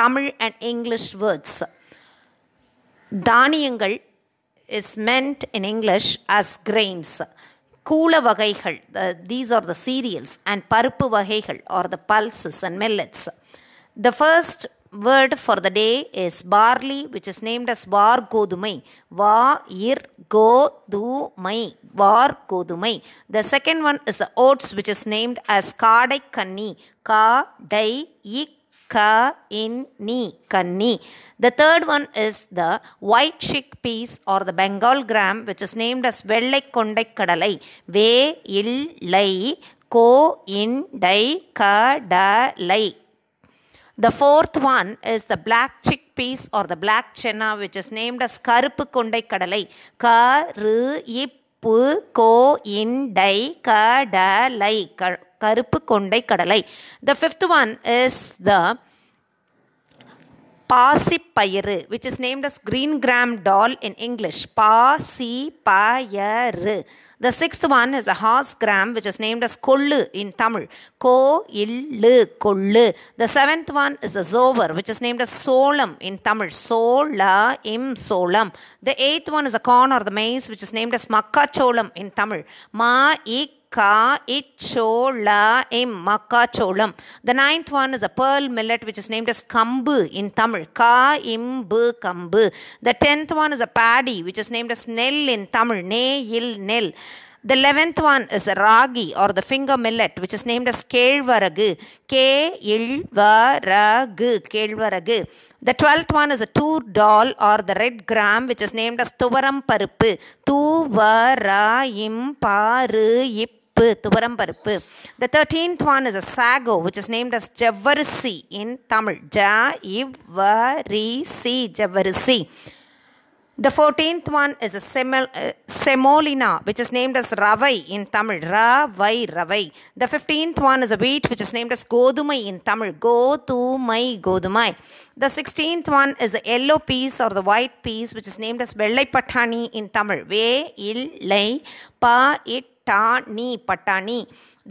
Tamil and English words. தானியங்கள் is meant in English as grains. கூல வகைகள் these are the cereals and பருப்பு வகைகள் or the pulses and millets. The first word for the day is barley which is named as var godumai va ir godumai var godumai the second one is the oats which is named as kadai kanni ka dai ik ka in ni kanni the third one is the white chickpeas or the bengal gram which is named as vellai kondai kadalai ve illai ko indai kadalai the fourth one is the black chickpeas or the black chenna, which is named as கருப்பு கொண்டை கடலை கரு பு கோ இன் tie kadalai karuppu kondai kadalai. The fifth one is the பாசிப்பயிறு which is named as green gram doll in English பாசிப்பயறு the sixth one is a horse gram which is named as கொள்ளு in Tamil ko illu கொள்ளு the seventh one is a zover which is named as solam in Tamil sola im solam the eighth one is a corn or the maize which is named as makkacholam in Tamil ma ik ka ichola im makkacholam. The ninth one is a pearl millet which is named as kambu in Tamil. Ka imbu kambu. The tenth one is a paddy which is named as nell in Tamil. Ne il nell. The eleventh one is a ragi or the finger millet which is named as kelvaragu. Ke ilvaragu. Kelvaragu. The twelfth one is a tur doll or the red gram which is named as tuvaram paruppu. Tuvarayim paru ip துவரம் பருப்பு the 13th one is a sago which is named as ஜவ்வரிசி in Tamil ஜ இவ்வரிசி ஜவ்வரிசி the 14th one is a semol, uh, semolina, which is named as ravai in Tamil. Ravai, ravai. The 15th one is a wheat, which is named as godumai in Tamil. Godumai, godumai. The 16th one is a yellow peas or the white peas, which is named as vellai patani in Tamil. Ve, illai, pa, it, patani patani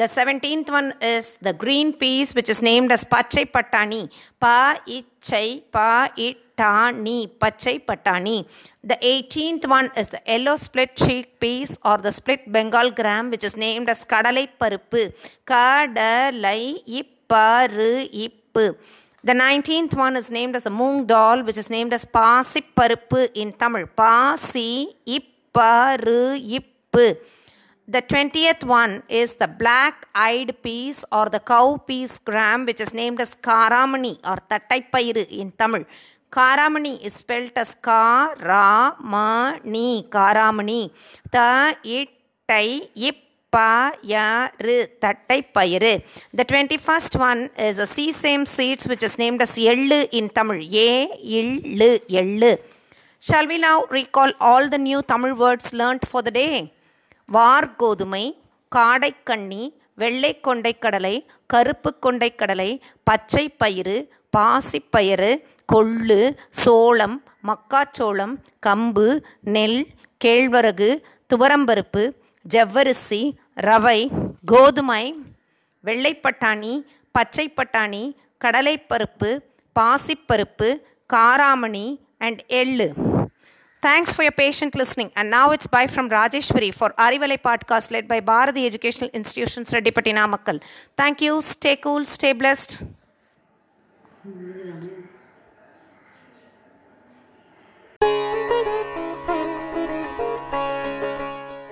the 17th one is the green peas which is named as pachai patani pa ichai pa itani pachai patani the 18th one is the yellow split chick peas or the split bengal gram which is named as kadalai paruppu kadalai ipparu ippu the 19th one is named as a moong dal which is named as pasi paruppu in tamil. pasi ipparu ippu the 20th one is the black eyed peas or the cow peas gram, which is named as Karamani or Tattaipairu in Tamil. Karamani is spelled as Karamani, Karamani. The ittai ippayaru, Tattaipairu. The 21st one is a sesame seeds, which is named as Yellu in Tamil. Ye, Yellu, Yellu. Shall we now recall all the new Tamil words learnt for the day? கோதுமை காடைக்கண்ணி வெள்ளை கொண்டைக்கடலை கருப்பு கொண்டைக்கடலை பச்சை பயிறு பாசிப்பயிறு கொள்ளு சோளம் மக்காச்சோளம் கம்பு நெல் கேழ்வரகு துவரம்பருப்பு ஜவ்வரிசி ரவை கோதுமை வெள்ளைப்பட்டாணி பச்சை பட்டாணி கடலைப்பருப்பு பாசிப்பருப்பு காராமணி அண்ட் எள்ளு. Thanks for your patient listening. And now it's bye from Rajeshwari for Arivalai podcast led by Bharati Educational Institutions, Reddipati Namakkal. Thank you. Stay cool. Stay blessed.